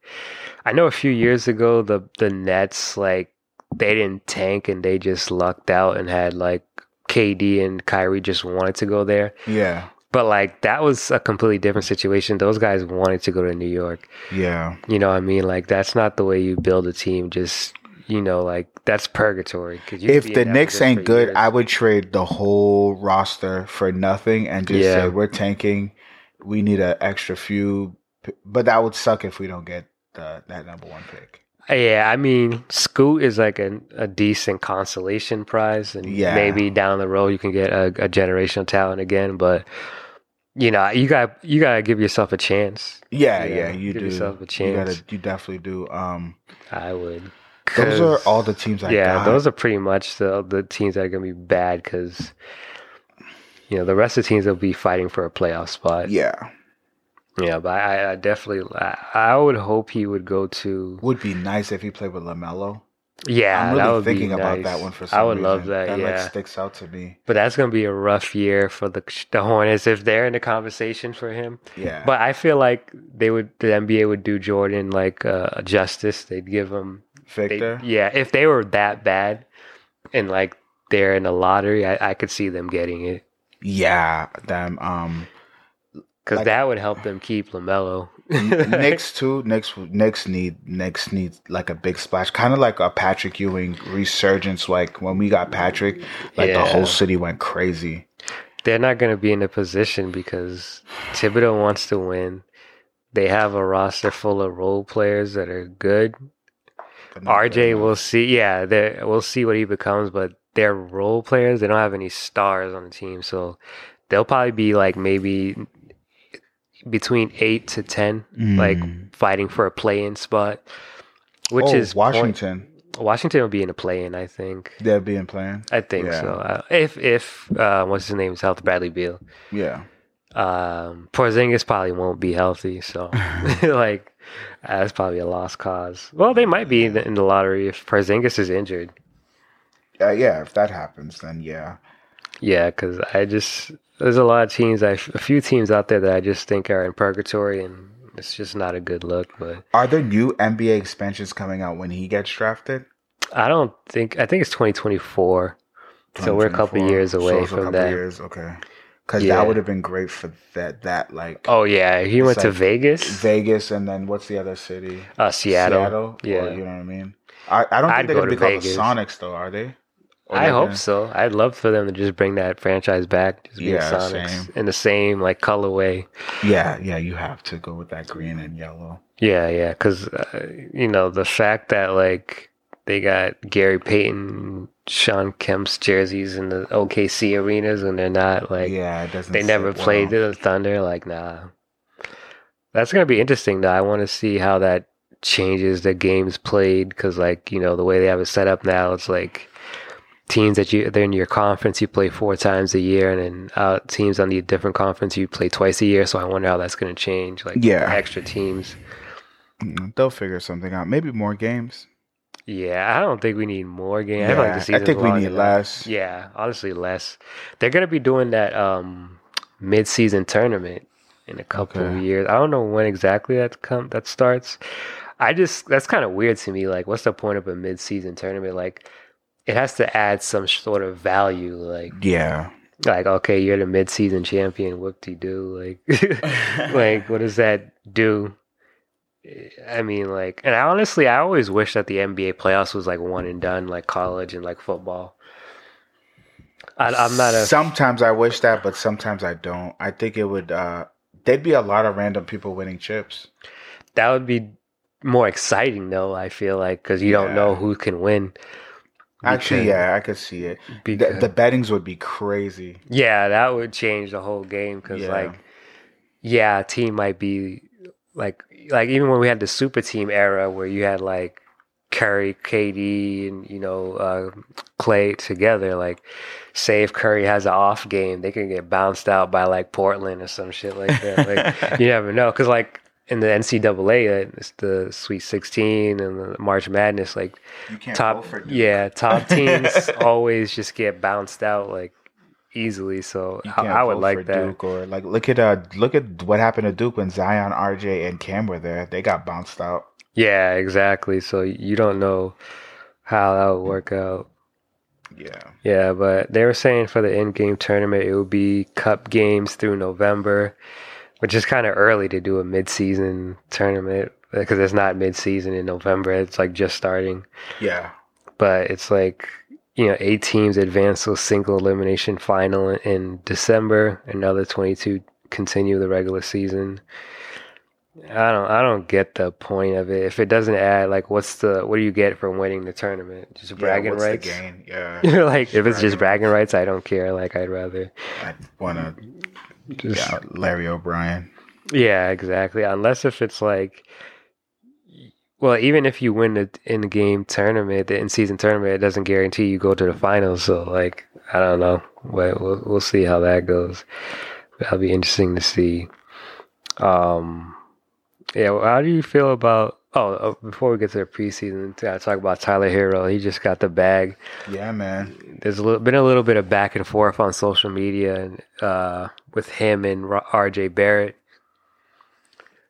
[SPEAKER 1] I know a few years ago, the the Nets like they didn't tank and they just lucked out and had like KD and Kyrie just wanted to go there.
[SPEAKER 2] Yeah,
[SPEAKER 1] But like that was a completely different situation. Those guys wanted to go to New York.
[SPEAKER 2] yeah,
[SPEAKER 1] You know what I mean? Like that's not the way you build a team. Just you know, like that's purgatory. you
[SPEAKER 2] if the Knicks ain't good,
[SPEAKER 1] years.
[SPEAKER 2] I would trade the whole roster for nothing and just
[SPEAKER 1] Yeah.
[SPEAKER 2] say we're tanking. We need an extra few, but that would suck if we don't get the, that number one pick.
[SPEAKER 1] Yeah, I mean, Scoot is like a, a decent consolation prize, and
[SPEAKER 2] Yeah.
[SPEAKER 1] maybe down the road you can get a, a generational talent again. But you know, you got you got to give yourself a chance.
[SPEAKER 2] Yeah,
[SPEAKER 1] Yeah,
[SPEAKER 2] yeah, you
[SPEAKER 1] give
[SPEAKER 2] do.
[SPEAKER 1] yourself a
[SPEAKER 2] You
[SPEAKER 1] chance.
[SPEAKER 2] gotta, you definitely do. Um,
[SPEAKER 1] I would.
[SPEAKER 2] those are all the teams I
[SPEAKER 1] yeah,
[SPEAKER 2] got.
[SPEAKER 1] those are pretty much the the teams that are going to be bad because you know the rest of the teams will be fighting for a playoff spot.
[SPEAKER 2] yeah,
[SPEAKER 1] Yeah, but I, I definitely I, I would hope he would go to.
[SPEAKER 2] would be nice if he played with LaMelo.
[SPEAKER 1] Yeah,
[SPEAKER 2] I'm really thinking
[SPEAKER 1] be
[SPEAKER 2] about that one for some
[SPEAKER 1] I would
[SPEAKER 2] reason.
[SPEAKER 1] love that.
[SPEAKER 2] That
[SPEAKER 1] yeah,
[SPEAKER 2] like sticks out to me.
[SPEAKER 1] But that's going to be a rough year for the the Hornets if they're in the conversation for him.
[SPEAKER 2] Yeah,
[SPEAKER 1] But I feel like they would the NBA would do Jordan like uh, justice. They'd give him they,
[SPEAKER 2] Victor.
[SPEAKER 1] yeah, if they were that bad and like they're in the lottery, I, I could see them getting it
[SPEAKER 2] Yeah, them. Um,
[SPEAKER 1] cuz
[SPEAKER 2] Like-
[SPEAKER 1] that would help them keep LaMelo.
[SPEAKER 2] Knicks too. Knicks. Knicks need. Knicks need like a big splash, kind of like a Patrick Ewing resurgence. Like when we got Patrick, like the whole city went crazy.
[SPEAKER 1] they're not going to be in a position because Thibodeau wants to win. They have a roster full of role players that are good.
[SPEAKER 2] but not good
[SPEAKER 1] RJ, we'll see. Yeah, we'll see what he becomes, but they're role players. They don't have any stars on the team, so they'll probably be like maybe between eight to ten, like
[SPEAKER 2] Mm.
[SPEAKER 1] fighting for a play-in spot, which
[SPEAKER 2] Oh,
[SPEAKER 1] is point-
[SPEAKER 2] Washington.
[SPEAKER 1] Washington will be in a play-in, I think.
[SPEAKER 2] They're being playing.
[SPEAKER 1] I think
[SPEAKER 2] Yeah.
[SPEAKER 1] so. Uh, if if uh, what's his name is health, Bradley Beal.
[SPEAKER 2] Yeah.
[SPEAKER 1] Um, Porzingis probably won't be healthy, so like that's probably a lost cause. Well, they might be in the, in the lottery if Porzingis is injured.
[SPEAKER 2] Uh, yeah, if that happens, then yeah.
[SPEAKER 1] Yeah, because I just there's a lot of teams, I, a few teams out there that I just think are in purgatory, and it's just not a good look. But
[SPEAKER 2] Are there new NBA expansions coming out when he gets drafted?
[SPEAKER 1] I don't think I think it's 2024, so we're a couple
[SPEAKER 2] 2024?
[SPEAKER 1] years
[SPEAKER 2] So
[SPEAKER 1] away
[SPEAKER 2] a
[SPEAKER 1] from
[SPEAKER 2] couple
[SPEAKER 1] that.
[SPEAKER 2] Years, okay. Because
[SPEAKER 1] Yeah.
[SPEAKER 2] that would have been great for that. That like
[SPEAKER 1] Oh yeah, he went to Vegas,
[SPEAKER 2] Vegas, and then what's the other city?
[SPEAKER 1] uh, Seattle.
[SPEAKER 2] Seattle.
[SPEAKER 1] Yeah.
[SPEAKER 2] Or, you know what I mean. I, I don't think
[SPEAKER 1] I'd
[SPEAKER 2] they're
[SPEAKER 1] go
[SPEAKER 2] gonna be
[SPEAKER 1] to
[SPEAKER 2] called the Sonics, though, are they?
[SPEAKER 1] I hope
[SPEAKER 2] gonna-
[SPEAKER 1] so. I'd love for them to just bring that franchise back, just be
[SPEAKER 2] Yeah,
[SPEAKER 1] Sonics
[SPEAKER 2] same.
[SPEAKER 1] in the same like colorway.
[SPEAKER 2] Yeah, yeah. You have to go with that green and yellow.
[SPEAKER 1] Yeah, yeah, because uh, you know the fact that like they got Gary Payton, Shawn Kemp's jerseys in the OKC arenas, and they're not like
[SPEAKER 2] yeah, it doesn't.
[SPEAKER 1] they never played
[SPEAKER 2] well.
[SPEAKER 1] the Thunder. Like, nah, that's gonna be interesting. Though I want to see how that changes the games played because, like, you know, the way they have it set up now, it's like teams that you they're in your conference you play four times a year, and then out teams on the different conference you play twice a year. So I wonder how that's gonna change. Like,
[SPEAKER 2] Yeah.
[SPEAKER 1] extra teams.
[SPEAKER 2] Mm, They'll figure something out. Maybe more games.
[SPEAKER 1] Yeah, I don't think we need more games. I, like
[SPEAKER 2] I think we need
[SPEAKER 1] enough.
[SPEAKER 2] less.
[SPEAKER 1] Yeah, honestly, less. They're gonna be doing that um mid-season tournament in a couple of years. I don't know when exactly that come that starts. I just that's kind of weird to me. Like, what's the point of a mid-season tournament? Like, it has to add some sort of value. Like,
[SPEAKER 2] Yeah.
[SPEAKER 1] like okay, you're the mid-season champion. Whoop de do. Like, like what does that do? I mean, like, and I honestly, I always wish that the NBA playoffs was like one and done, like college and like football. I, I'm not a
[SPEAKER 2] Sometimes I wish that, but sometimes I don't. I think it would. uh There'd be a lot of random people winning chips.
[SPEAKER 1] that would be more exciting though. I feel like because you don't know who can win.
[SPEAKER 2] Actually, yeah, I could see it. The, the bettings would be crazy.
[SPEAKER 1] yeah, that would change the whole game because
[SPEAKER 2] Yeah.
[SPEAKER 1] like, yeah, a team might be like like even when we had the super team era where you had like Curry, KD, and you know uh, Clay together. Like, say if Curry has an off game, they can get bounced out by like Portland or some shit like that. Like, you never know because like in the NCAA, uh, it's the Sweet Sixteen and the March Madness. Like
[SPEAKER 2] You can't
[SPEAKER 1] top, yeah, top teams always just get bounced out like easily. So I, I would like that.
[SPEAKER 2] Duke or like look at uh look at what happened to Duke when Zion, RJ, and Cam were there. They got bounced out.
[SPEAKER 1] Yeah, exactly. So you don't know how that would work out.
[SPEAKER 2] Yeah.
[SPEAKER 1] Yeah, but they were saying for the in-game tournament it would be cup games through November, which is kind of early to do a mid-season tournament because it's not mid-season in November. It's like just starting.
[SPEAKER 2] Yeah.
[SPEAKER 1] But it's like you know, eight teams advance to a single elimination final in, December. Another twenty-two continue the regular season. I don't, I don't get the point of it. If it doesn't add, like, what's the, what do you get from winning the tournament? Just bragging
[SPEAKER 2] yeah, what's
[SPEAKER 1] rights.
[SPEAKER 2] The gain? Yeah.
[SPEAKER 1] like if it's just
[SPEAKER 2] bragging
[SPEAKER 1] bragging rights, I don't care. Like I'd rather
[SPEAKER 2] I wanna
[SPEAKER 1] just
[SPEAKER 2] yeah, Larry O'Brien.
[SPEAKER 1] yeah, exactly. Unless if it's like, well, even if you win the in game tournament, the in season tournament, it doesn't guarantee you go to the finals. So like, I don't know, but we'll we'll see how that goes. That'll be interesting to see. Um, yeah. Well, how do you feel about? Oh, uh, before we get to the preseason, I talk about Tyler Herro. He just got the bag.
[SPEAKER 2] Yeah, man.
[SPEAKER 1] there's a little, been a little bit of back and forth on social media and uh, with him and RJ Barrett.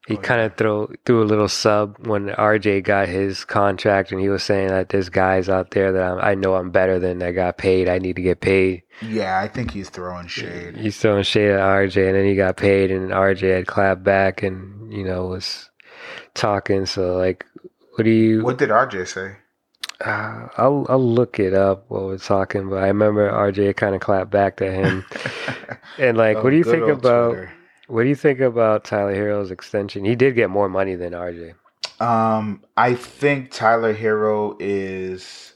[SPEAKER 1] He
[SPEAKER 2] Oh,
[SPEAKER 1] kind of threw threw a little sub when RJ got his contract, and he was saying that there's guys out there that I'm, I know I'm better than that got paid. I need to get paid.
[SPEAKER 2] Yeah, I think he's throwing shade.
[SPEAKER 1] He's throwing shade at RJ, and then he got paid, and RJ had clapped back, and you know was talking. So like, what do you?
[SPEAKER 2] What did RJ say?
[SPEAKER 1] Uh, I'll I'll look it up while we're talking, but I remember RJ kind of clapped back to him. and like,
[SPEAKER 2] Oh,
[SPEAKER 1] what do you think about
[SPEAKER 2] Twitter.
[SPEAKER 1] what do you think about Tyler Herro's extension? He did get more money than RJ.
[SPEAKER 2] Um, I think Tyler Herro is.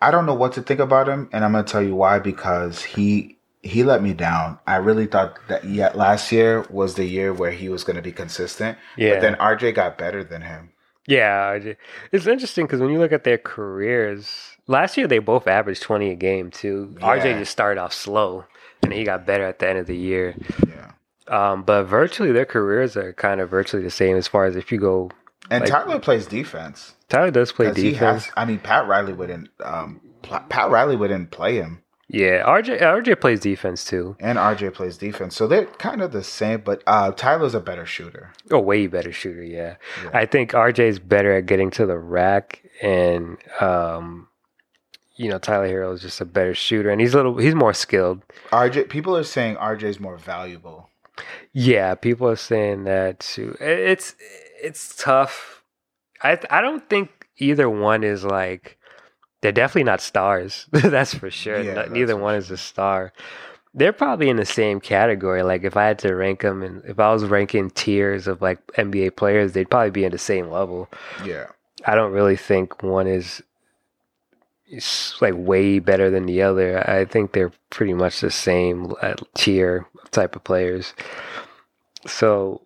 [SPEAKER 2] I don't know what to think about him, and I'm gonna tell you why. Because he he let me down. I really thought that yet last year was the year where he was gonna be consistent.
[SPEAKER 1] Yeah,
[SPEAKER 2] But then RJ got better than him.
[SPEAKER 1] yeah. RJ. It's interesting because when you look at their careers, last year they both averaged 20 a game too. RJ just started off slow and he got better at the end of the year.
[SPEAKER 2] Yeah.
[SPEAKER 1] Um, but virtually their careers are kind of virtually the same as far as if you go.
[SPEAKER 2] And
[SPEAKER 1] Like-
[SPEAKER 2] Tyler plays defense.
[SPEAKER 1] Tyler does play defense.
[SPEAKER 2] has. I mean, Pat Riley wouldn't. Um, Pat Riley wouldn't play him,
[SPEAKER 1] yeah, RJ RJ plays defense too.
[SPEAKER 2] and RJ plays defense, so they're kind of the same. But uh, Tyler's a better shooter.
[SPEAKER 1] A way better shooter, yeah.
[SPEAKER 2] Yeah.
[SPEAKER 1] I think RJ's better at getting to the rack, and um, you know Tyler Herro is just a better shooter, and he's a little he's more skilled.
[SPEAKER 2] RJ. People are saying RJ's more valuable.
[SPEAKER 1] Yeah, people are saying that too. It's it's tough. I I don't think either one is like they're definitely not stars. that's for sure.
[SPEAKER 2] Yeah,
[SPEAKER 1] No-
[SPEAKER 2] that's
[SPEAKER 1] Neither one is a star. They're probably in the same category. Like if I had to rank them, and if I was ranking tiers of like NBA players, they'd probably be in the same level.
[SPEAKER 2] Yeah.
[SPEAKER 1] I don't really think one is like way better than the other. I think they're pretty much the same uh, tier type of players. So,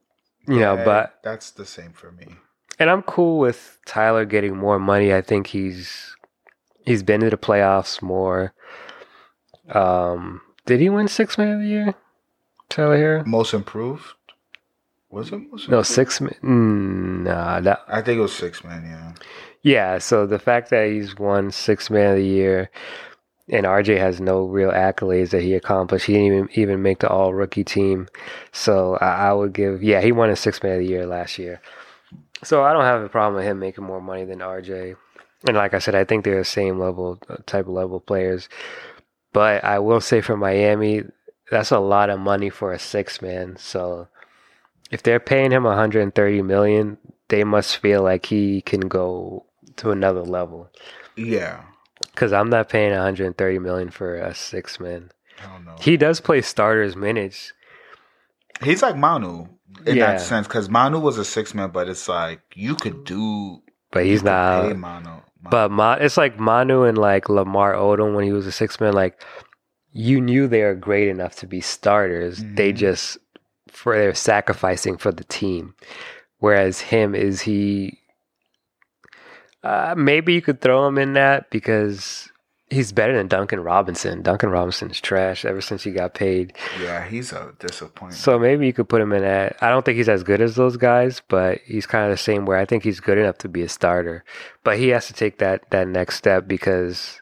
[SPEAKER 1] you know, but
[SPEAKER 2] that's the same for me.
[SPEAKER 1] and I'm cool with Tyler getting more money. I think he's he's been to the playoffs more. Um, did he win six man of the year? Tyler Herro?
[SPEAKER 2] Most improved. Was it most
[SPEAKER 1] No,
[SPEAKER 2] improved?
[SPEAKER 1] six man. Mm, nah, that
[SPEAKER 2] I think it was six man. Yeah.
[SPEAKER 1] Yeah, so the fact that he's won six man of the year and RJ has no real accolades that he accomplished. He didn't even even make the all rookie team. So I, I would give yeah, he won a six man of the year last year. So I don't have a problem with him making more money than RJ. And like I said, I think they're the same level uh, type of level players. But I will say for Miami, that's a lot of money for a six man. So if they're paying him 130 million, they must feel like he can go to another level.
[SPEAKER 2] Yeah.
[SPEAKER 1] Because I'm not paying 130 million for a six man.
[SPEAKER 2] I don't know.
[SPEAKER 1] He does play starters minutes.
[SPEAKER 2] He's like Manu in
[SPEAKER 1] Yeah.
[SPEAKER 2] that sense because Manu was a six man, but it's like you could do.
[SPEAKER 1] But he's not.
[SPEAKER 2] pay.
[SPEAKER 1] But Ma, it's like Manu and like Lamar Odom when he was a six man. Like you knew they are great enough to be starters. They
[SPEAKER 2] Mhm.
[SPEAKER 1] just for they're sacrificing for the team. Whereas him is he. Uh, maybe you could throw him in that because he's better than Duncan Robinson. Duncan Robinson's trash ever since he got paid.
[SPEAKER 2] yeah, he's a disappointment.
[SPEAKER 1] So maybe you could put him in at. I don't think he's as good as those guys, but he's kind of the same. Where I think he's good enough to be a starter, but he has to take that that next step because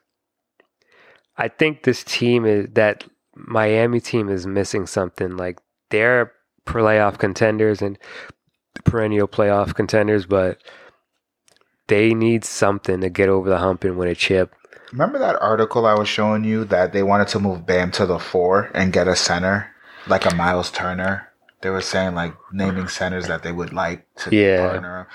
[SPEAKER 1] I think this team is that Miami team is missing something. Like they're playoff contenders and perennial playoff contenders, but they need something to get over the hump and win a chip.
[SPEAKER 2] Remember that article I was showing you that they wanted to move Bam to the four and get a center like a Miles Turner. They were saying like naming centers that they would like to
[SPEAKER 1] Yeah.
[SPEAKER 2] partner.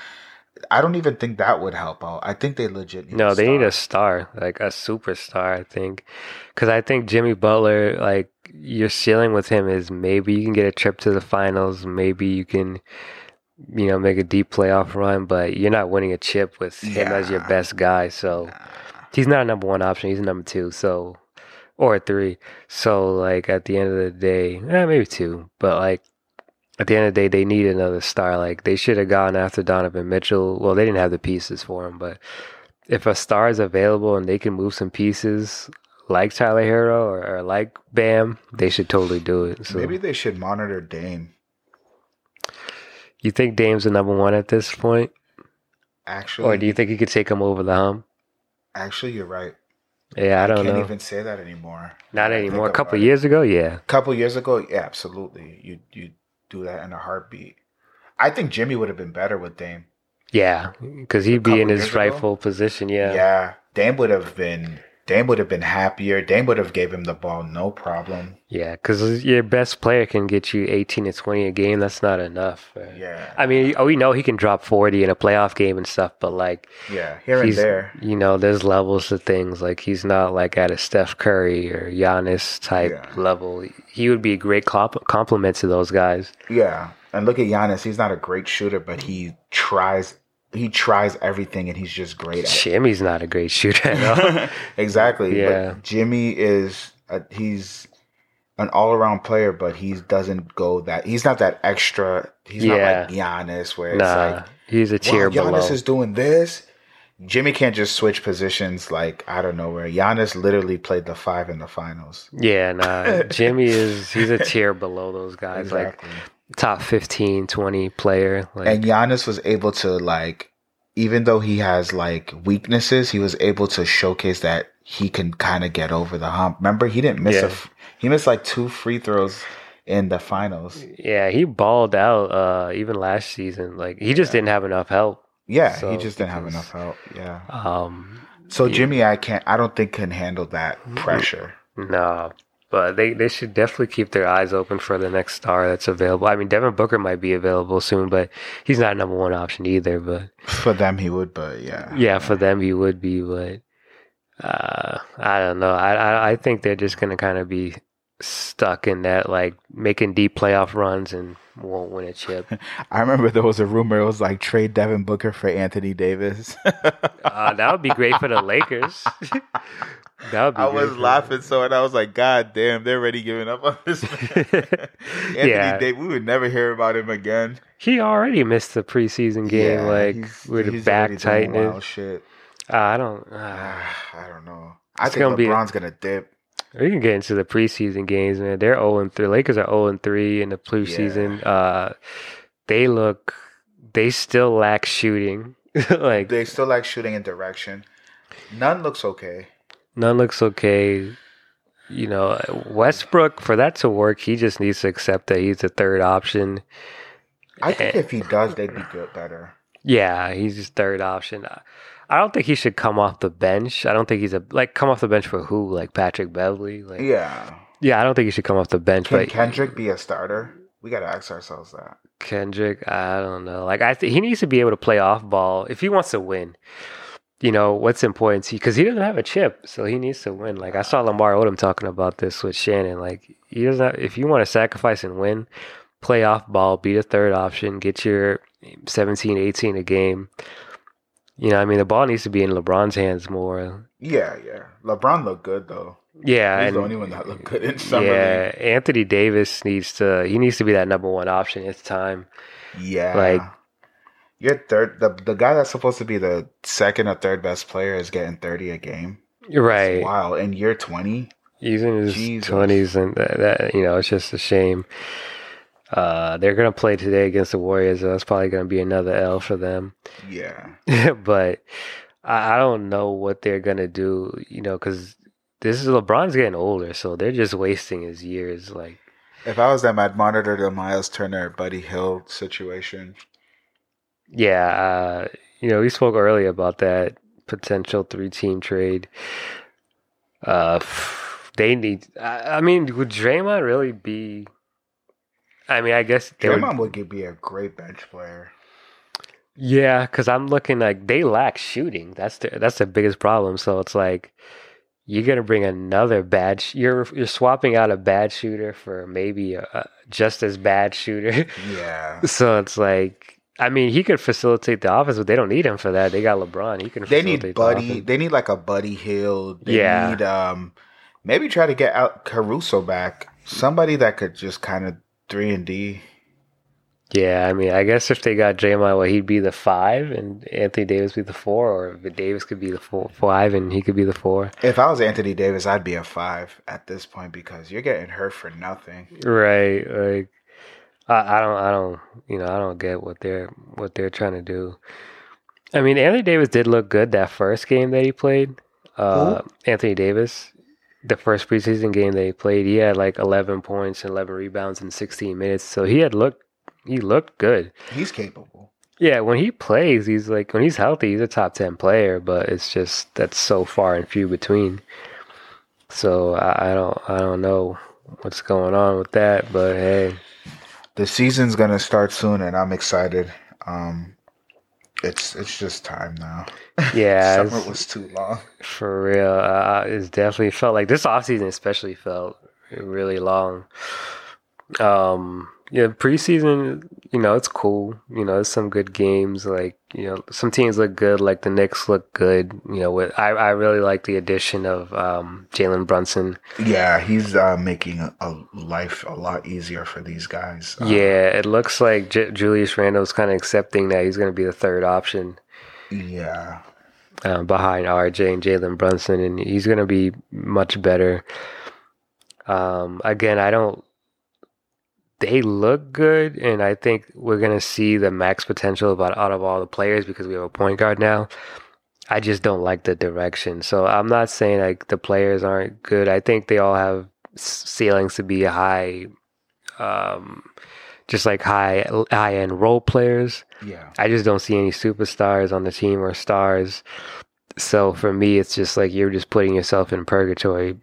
[SPEAKER 2] I don't even think that would help out. I think they legit need
[SPEAKER 1] No,
[SPEAKER 2] a
[SPEAKER 1] they need a
[SPEAKER 2] star.
[SPEAKER 1] star, like a superstar. I think, because I think Jimmy Butler, like your ceiling with him is maybe you can get a trip to the finals, maybe you can, you know, make a deep playoff run, but you're not winning a chip with him as your best guy. So he's not a number one option. He's a number two. So or a three. So like at the end of the day, eh, maybe two, but like. At the end of the day, they need another star. Like they should have gone after Donovan Mitchell. Well, they didn't have the pieces for him, but if a star is available and they can move some pieces like Tyler Herro or, or like Bam, they should totally do it. So
[SPEAKER 2] Maybe they should monitor Dame.
[SPEAKER 1] you think Dame's the number one at this point,
[SPEAKER 2] Actually,
[SPEAKER 1] or do you think he could take him over the hump?
[SPEAKER 2] Actually, you're right.
[SPEAKER 1] Yeah, I don't
[SPEAKER 2] can't
[SPEAKER 1] know.
[SPEAKER 2] even say that anymore.
[SPEAKER 1] Not anymore. A couple
[SPEAKER 2] about it.
[SPEAKER 1] years ago, yeah.
[SPEAKER 2] A couple years ago, yeah, absolutely. You you do that in a heartbeat. I think Jimmy would have been better with Dame.
[SPEAKER 1] Yeah, because he'd be in his
[SPEAKER 2] ago?
[SPEAKER 1] rightful position.
[SPEAKER 2] Yeah.
[SPEAKER 1] Yeah.
[SPEAKER 2] Dame would have been Dame would have been happier. Dame would have gave him the ball no problem.
[SPEAKER 1] Yeah, because your best player can get you 18 to 20 a game. That's not enough. right?
[SPEAKER 2] Yeah.
[SPEAKER 1] I mean, we know he can drop 40 in a playoff game and stuff, but like,
[SPEAKER 2] Yeah. Here and there.
[SPEAKER 1] you know, there's levels to things. Like, he's not like at a Steph Curry or Giannis type
[SPEAKER 2] Yeah.
[SPEAKER 1] level. He would be a great comp- compliment to those guys.
[SPEAKER 2] Yeah. And look at Giannis. He's not a great shooter, but he tries he tries everything and he's just great at it.
[SPEAKER 1] Jimmy's not a great shooter at all.
[SPEAKER 2] exactly.
[SPEAKER 1] Yeah.
[SPEAKER 2] But Jimmy is a, he's an all around player, but he doesn't go that he's not that extra. He's
[SPEAKER 1] Yeah.
[SPEAKER 2] not like Giannis where it's
[SPEAKER 1] nah,
[SPEAKER 2] like
[SPEAKER 1] he's a tier
[SPEAKER 2] wow, Giannis
[SPEAKER 1] below.
[SPEAKER 2] is doing this. Jimmy can't just switch positions like I don't know where. Giannis literally played the five in the finals.
[SPEAKER 1] Yeah, nah. Jimmy is he's a tier below those guys,
[SPEAKER 2] Exactly.
[SPEAKER 1] like top 15, 20 player. Like
[SPEAKER 2] and Giannis was able to like, even though he has like weaknesses, he was able to showcase that he can kind of get over the hump. Remember, he didn't miss a
[SPEAKER 1] Yeah.
[SPEAKER 2] f- he missed like two free throws in the finals.
[SPEAKER 1] yeah, he balled out uh even last season. Like he just didn't have enough help.
[SPEAKER 2] Yeah,
[SPEAKER 1] So,
[SPEAKER 2] he just didn't have enough help. Yeah.
[SPEAKER 1] Um
[SPEAKER 2] So
[SPEAKER 1] Yeah.
[SPEAKER 2] Jimmy, I can't. I don't think can handle that pressure.
[SPEAKER 1] No, but they, they should definitely keep their eyes open for the next star that's available. I mean, Devin Booker might be available soon, but he's not a number one option either. But
[SPEAKER 2] For them, he would, but yeah,
[SPEAKER 1] yeah, for them he would be. But uh, I don't know. I, I I think they're just gonna kind of be stuck in that like making deep playoff runs and won't win a chip.
[SPEAKER 2] I remember there was a rumor it was like trade Devin Booker for Anthony Davis.
[SPEAKER 1] Uh, that would be great for the Lakers. that would be.
[SPEAKER 2] I was
[SPEAKER 1] for-
[SPEAKER 2] laughing so, and I was like, "God damn, they're already giving up on this." man." Anthony
[SPEAKER 1] Yeah.
[SPEAKER 2] Davis, we would never hear about him again.
[SPEAKER 1] He already missed the preseason game,
[SPEAKER 2] Yeah,
[SPEAKER 1] like
[SPEAKER 2] he's-
[SPEAKER 1] with a
[SPEAKER 2] he's
[SPEAKER 1] back
[SPEAKER 2] already doing
[SPEAKER 1] tightening.
[SPEAKER 2] wild shit.
[SPEAKER 1] Uh, I don't. Uh,
[SPEAKER 2] I don't know. I
[SPEAKER 1] It's
[SPEAKER 2] think
[SPEAKER 1] gonna be-
[SPEAKER 2] LeBron's gonna dip.
[SPEAKER 1] We can get into the preseason games, man. They're zero and three. Lakers are zero and three in the preseason. Uh, they look. They still lack shooting. like
[SPEAKER 2] They still like shooting in direction. Nunn looks okay.
[SPEAKER 1] Nunn looks okay. You know, Westbrook for that to work, he just needs to accept that he's the third option.
[SPEAKER 2] I think
[SPEAKER 1] Eh.
[SPEAKER 2] if he does, they'd be good better.
[SPEAKER 1] Yeah, he's his third option. I- don't think he should come off the bench. I don't think he's a like come off the bench for who? Like Patrick Beverley? Like
[SPEAKER 2] Yeah.
[SPEAKER 1] yeah, I don't think he should come off the bench.
[SPEAKER 2] Can
[SPEAKER 1] but
[SPEAKER 2] Kendrick be a starter? We gotta ask ourselves that.
[SPEAKER 1] Kendrick, I don't know. Like I think he needs to be able to play off ball if he wants to win. You know what's important because he doesn't have a chip, so he needs to win. Like I saw Lamar Odom talking about this with Shannon. Like he doesn't. Have, if you want to sacrifice and win, play off ball, be the third option, get your 17, 18 a game. You know, I mean, the ball needs to be in LeBron's hands more.
[SPEAKER 2] Yeah, yeah. LeBron looked good though.
[SPEAKER 1] Yeah,
[SPEAKER 2] He's
[SPEAKER 1] and
[SPEAKER 2] the only one that looked good in summer
[SPEAKER 1] yeah,
[SPEAKER 2] league.
[SPEAKER 1] Anthony Davis needs to. He needs to be that number one option. It's time.
[SPEAKER 2] Yeah.
[SPEAKER 1] Like-
[SPEAKER 2] your third the the guy that's supposed to be the second or third best player is getting thirty a game.
[SPEAKER 1] You're right.
[SPEAKER 2] Wow. And you're twenty?
[SPEAKER 1] He's in his twenties, and that, that you know, it's just a shame. Uh, they're gonna play today against the Warriors. So that's probably gonna be another L for them.
[SPEAKER 2] Yeah.
[SPEAKER 1] but I, I don't know what they're gonna do. You know, because this is LeBron's getting older, so they're just wasting his years. Like,
[SPEAKER 2] If I was them, I'd monitor the Miles Turner Buddy Hield situation.
[SPEAKER 1] yeah, uh, you know, we spoke earlier about that potential three-team trade. Uh, they need. I, I mean, would Draymond really be? I mean, I guess they would-
[SPEAKER 2] Draymond would be a great bench player.
[SPEAKER 1] Yeah, because I'm looking like they lack shooting. That's the that's the biggest problem. So it's like you're gonna bring another bad. Sh- you're you're swapping out a bad shooter for maybe a, a just as bad shooter.
[SPEAKER 2] Yeah.
[SPEAKER 1] so it's like I mean he could facilitate the offense, but they don't need him for that. They got LeBron. He can.
[SPEAKER 2] They need Buddy.
[SPEAKER 1] offense.
[SPEAKER 2] They need like a Buddy Hield. They
[SPEAKER 1] Yeah.
[SPEAKER 2] need um maybe try to get out Caruso back. Somebody that could just kind of three and D.
[SPEAKER 1] Yeah, I mean, I guess if they got Draymond, well, he'd be the five, and Anthony Davis be the four, or if Davis could be the four, five, and he could be the four.
[SPEAKER 2] If I was Anthony Davis, I'd be a five at this point because you're getting hurt for nothing.
[SPEAKER 1] Right. Like I, I don't I don't you know, I don't get what they're what they're trying to do. I mean Anthony Davis did look good that first game that he played. Uh Anthony Davis. The first preseason game they played, he had like eleven points and eleven rebounds in sixteen minutes. So he had looked he looked good.
[SPEAKER 2] He's capable.
[SPEAKER 1] Yeah, when he plays, he's like when he's healthy, he's a top ten player, but it's just that's so far and few between. So I, I don't I don't know what's going on with that, but hey.
[SPEAKER 2] The season's gonna start soon, and I'm excited. Um, it's it's just time now.
[SPEAKER 1] Yeah,
[SPEAKER 2] summer was too long.
[SPEAKER 1] For real, uh, it's definitely felt like this offseason especially felt really long. Um, yeah, preseason, you know, it's cool. You know, it's some good games. Like, you know, some teams look good. Like the Knicks look good. You know, with I, I really like the addition of um, Jalen Brunson.
[SPEAKER 2] Yeah, he's uh, making a, a life a lot easier for these guys. Uh,
[SPEAKER 1] yeah, it looks like J- Julius Randle's kind of accepting that he's going to be the third option.
[SPEAKER 2] yeah.
[SPEAKER 1] um, behind RJ and Jalen Brunson, and he's going to be much better. Um, again, I don't. They look good, and I think we're going to see the max potential about out of all the players because we have a point guard now. I just don't like the direction. So I'm not saying like the players aren't good. I think they all have ceilings to be high, um, just like high high end role players.
[SPEAKER 2] Yeah.
[SPEAKER 1] I just don't see any superstars on the team or stars. So for me, it's just like you're just putting yourself in purgatory.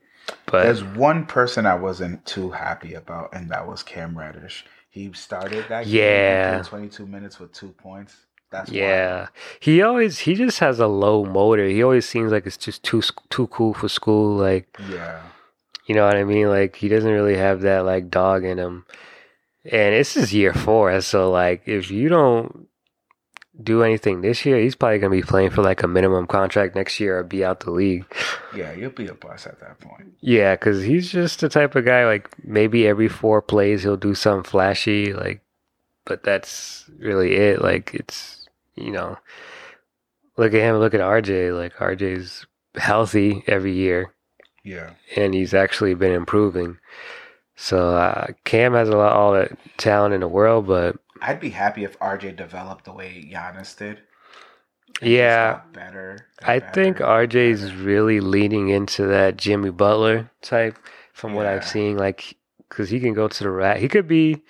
[SPEAKER 1] But
[SPEAKER 2] There's one person I wasn't too happy about, and that was Cam Reddish. He started that
[SPEAKER 1] Yeah.
[SPEAKER 2] and played 22 minutes with two points. That's
[SPEAKER 1] yeah, he always he just has a low motor. He always seems like it's just too too cool for school. Like.
[SPEAKER 2] Yeah.
[SPEAKER 1] you know what I mean? Like he doesn't really have that like dog in him. And this is year four, so like if you don't do anything this year, he's probably gonna be playing for like a minimum contract next year or be out the league.
[SPEAKER 2] Yeah, you'll be a bust at that point.
[SPEAKER 1] Yeah, because he's just the type of guy like maybe every four plays he'll do something flashy, like, but that's really it. Like it's you know, look at him, look at RJ. Like RJ's healthy every year,
[SPEAKER 2] Yeah.
[SPEAKER 1] and he's actually been improving. So uh, Cam has a lot all the talent in the world, but
[SPEAKER 2] I'd be happy if RJ developed the way Giannis did.
[SPEAKER 1] yeah,
[SPEAKER 2] better.
[SPEAKER 1] I
[SPEAKER 2] better,
[SPEAKER 1] think RJ's
[SPEAKER 2] better.
[SPEAKER 1] really leaning into that Jimmy Butler type from what I've seen. Like, because he can go to the rack. He could be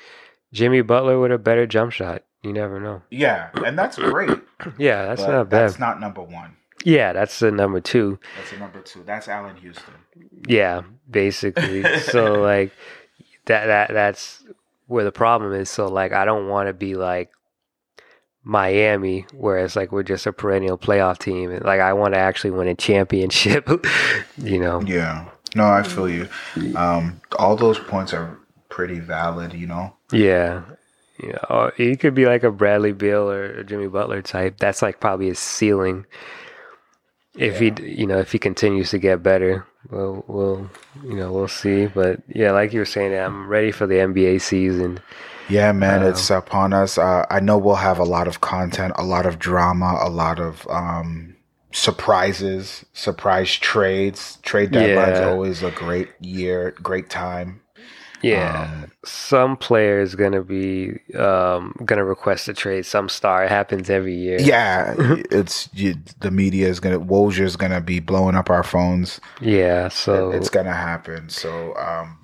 [SPEAKER 1] Jimmy Butler with a better jump shot. You never know.
[SPEAKER 2] Yeah, and that's great.
[SPEAKER 1] Yeah, that's not bad.
[SPEAKER 2] That's not number one.
[SPEAKER 1] yeah, that's the number two.
[SPEAKER 2] That's the number two. That's Allan Houston.
[SPEAKER 1] Yeah, basically. so like that that that's where the problem is. So like I don't want to be like Miami, where it's like we're just a perennial playoff team. And, Like I want to actually win a championship. you know.
[SPEAKER 2] Yeah. No, I feel you. Um, all those points are pretty valid, you know.
[SPEAKER 1] Yeah. You know, or he could be like a Bradley Beal or a Jimmy Butler type. That's like probably his ceiling. If he, you know, if he continues to get better, well, we'll, you know, we'll see. But yeah, like you were saying, I'm ready for the NBA season.
[SPEAKER 2] Yeah, man,
[SPEAKER 1] Um,
[SPEAKER 2] it's upon us. Uh, I know we'll have a lot of content, a lot of drama, a lot of um, surprises, surprise trades. Trade deadline's
[SPEAKER 1] Yeah.
[SPEAKER 2] always a great year, great time.
[SPEAKER 1] Yeah,
[SPEAKER 2] Um,
[SPEAKER 1] some players gonna be um gonna request a trade. Some star. It happens every year.
[SPEAKER 2] yeah, it's you, the media is gonna Wojier's gonna be blowing up our phones.
[SPEAKER 1] Yeah. So
[SPEAKER 2] it's gonna happen. So um,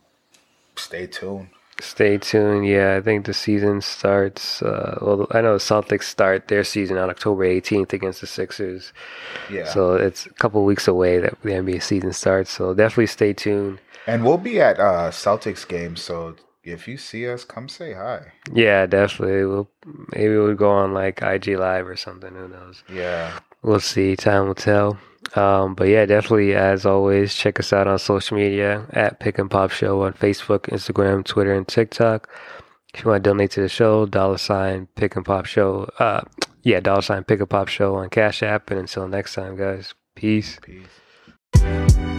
[SPEAKER 2] stay tuned.
[SPEAKER 1] stay tuned. Yeah, I think the season starts. Uh, well, I know the Celtics start their season on October 18th against the Sixers.
[SPEAKER 2] Yeah,
[SPEAKER 1] So it's a couple weeks away that the NBA season starts. So definitely stay tuned.
[SPEAKER 2] And we'll be at uh, Celtics games. So if you see us, come say hi.
[SPEAKER 1] Yeah, definitely. We'll maybe we'll go on like IG Live or something. Who knows?
[SPEAKER 2] Yeah.
[SPEAKER 1] We'll see. Time will tell. Um, but yeah, definitely, as always, check us out on social media at Pick and Pop Show on Facebook, Instagram, Twitter, and TikTok. If you want to donate to the show, dollar sign Pick and Pop Show. Uh, yeah, dollar sign Pick and Pop Show on Cash App. And until next time, guys, peace.
[SPEAKER 2] Peace.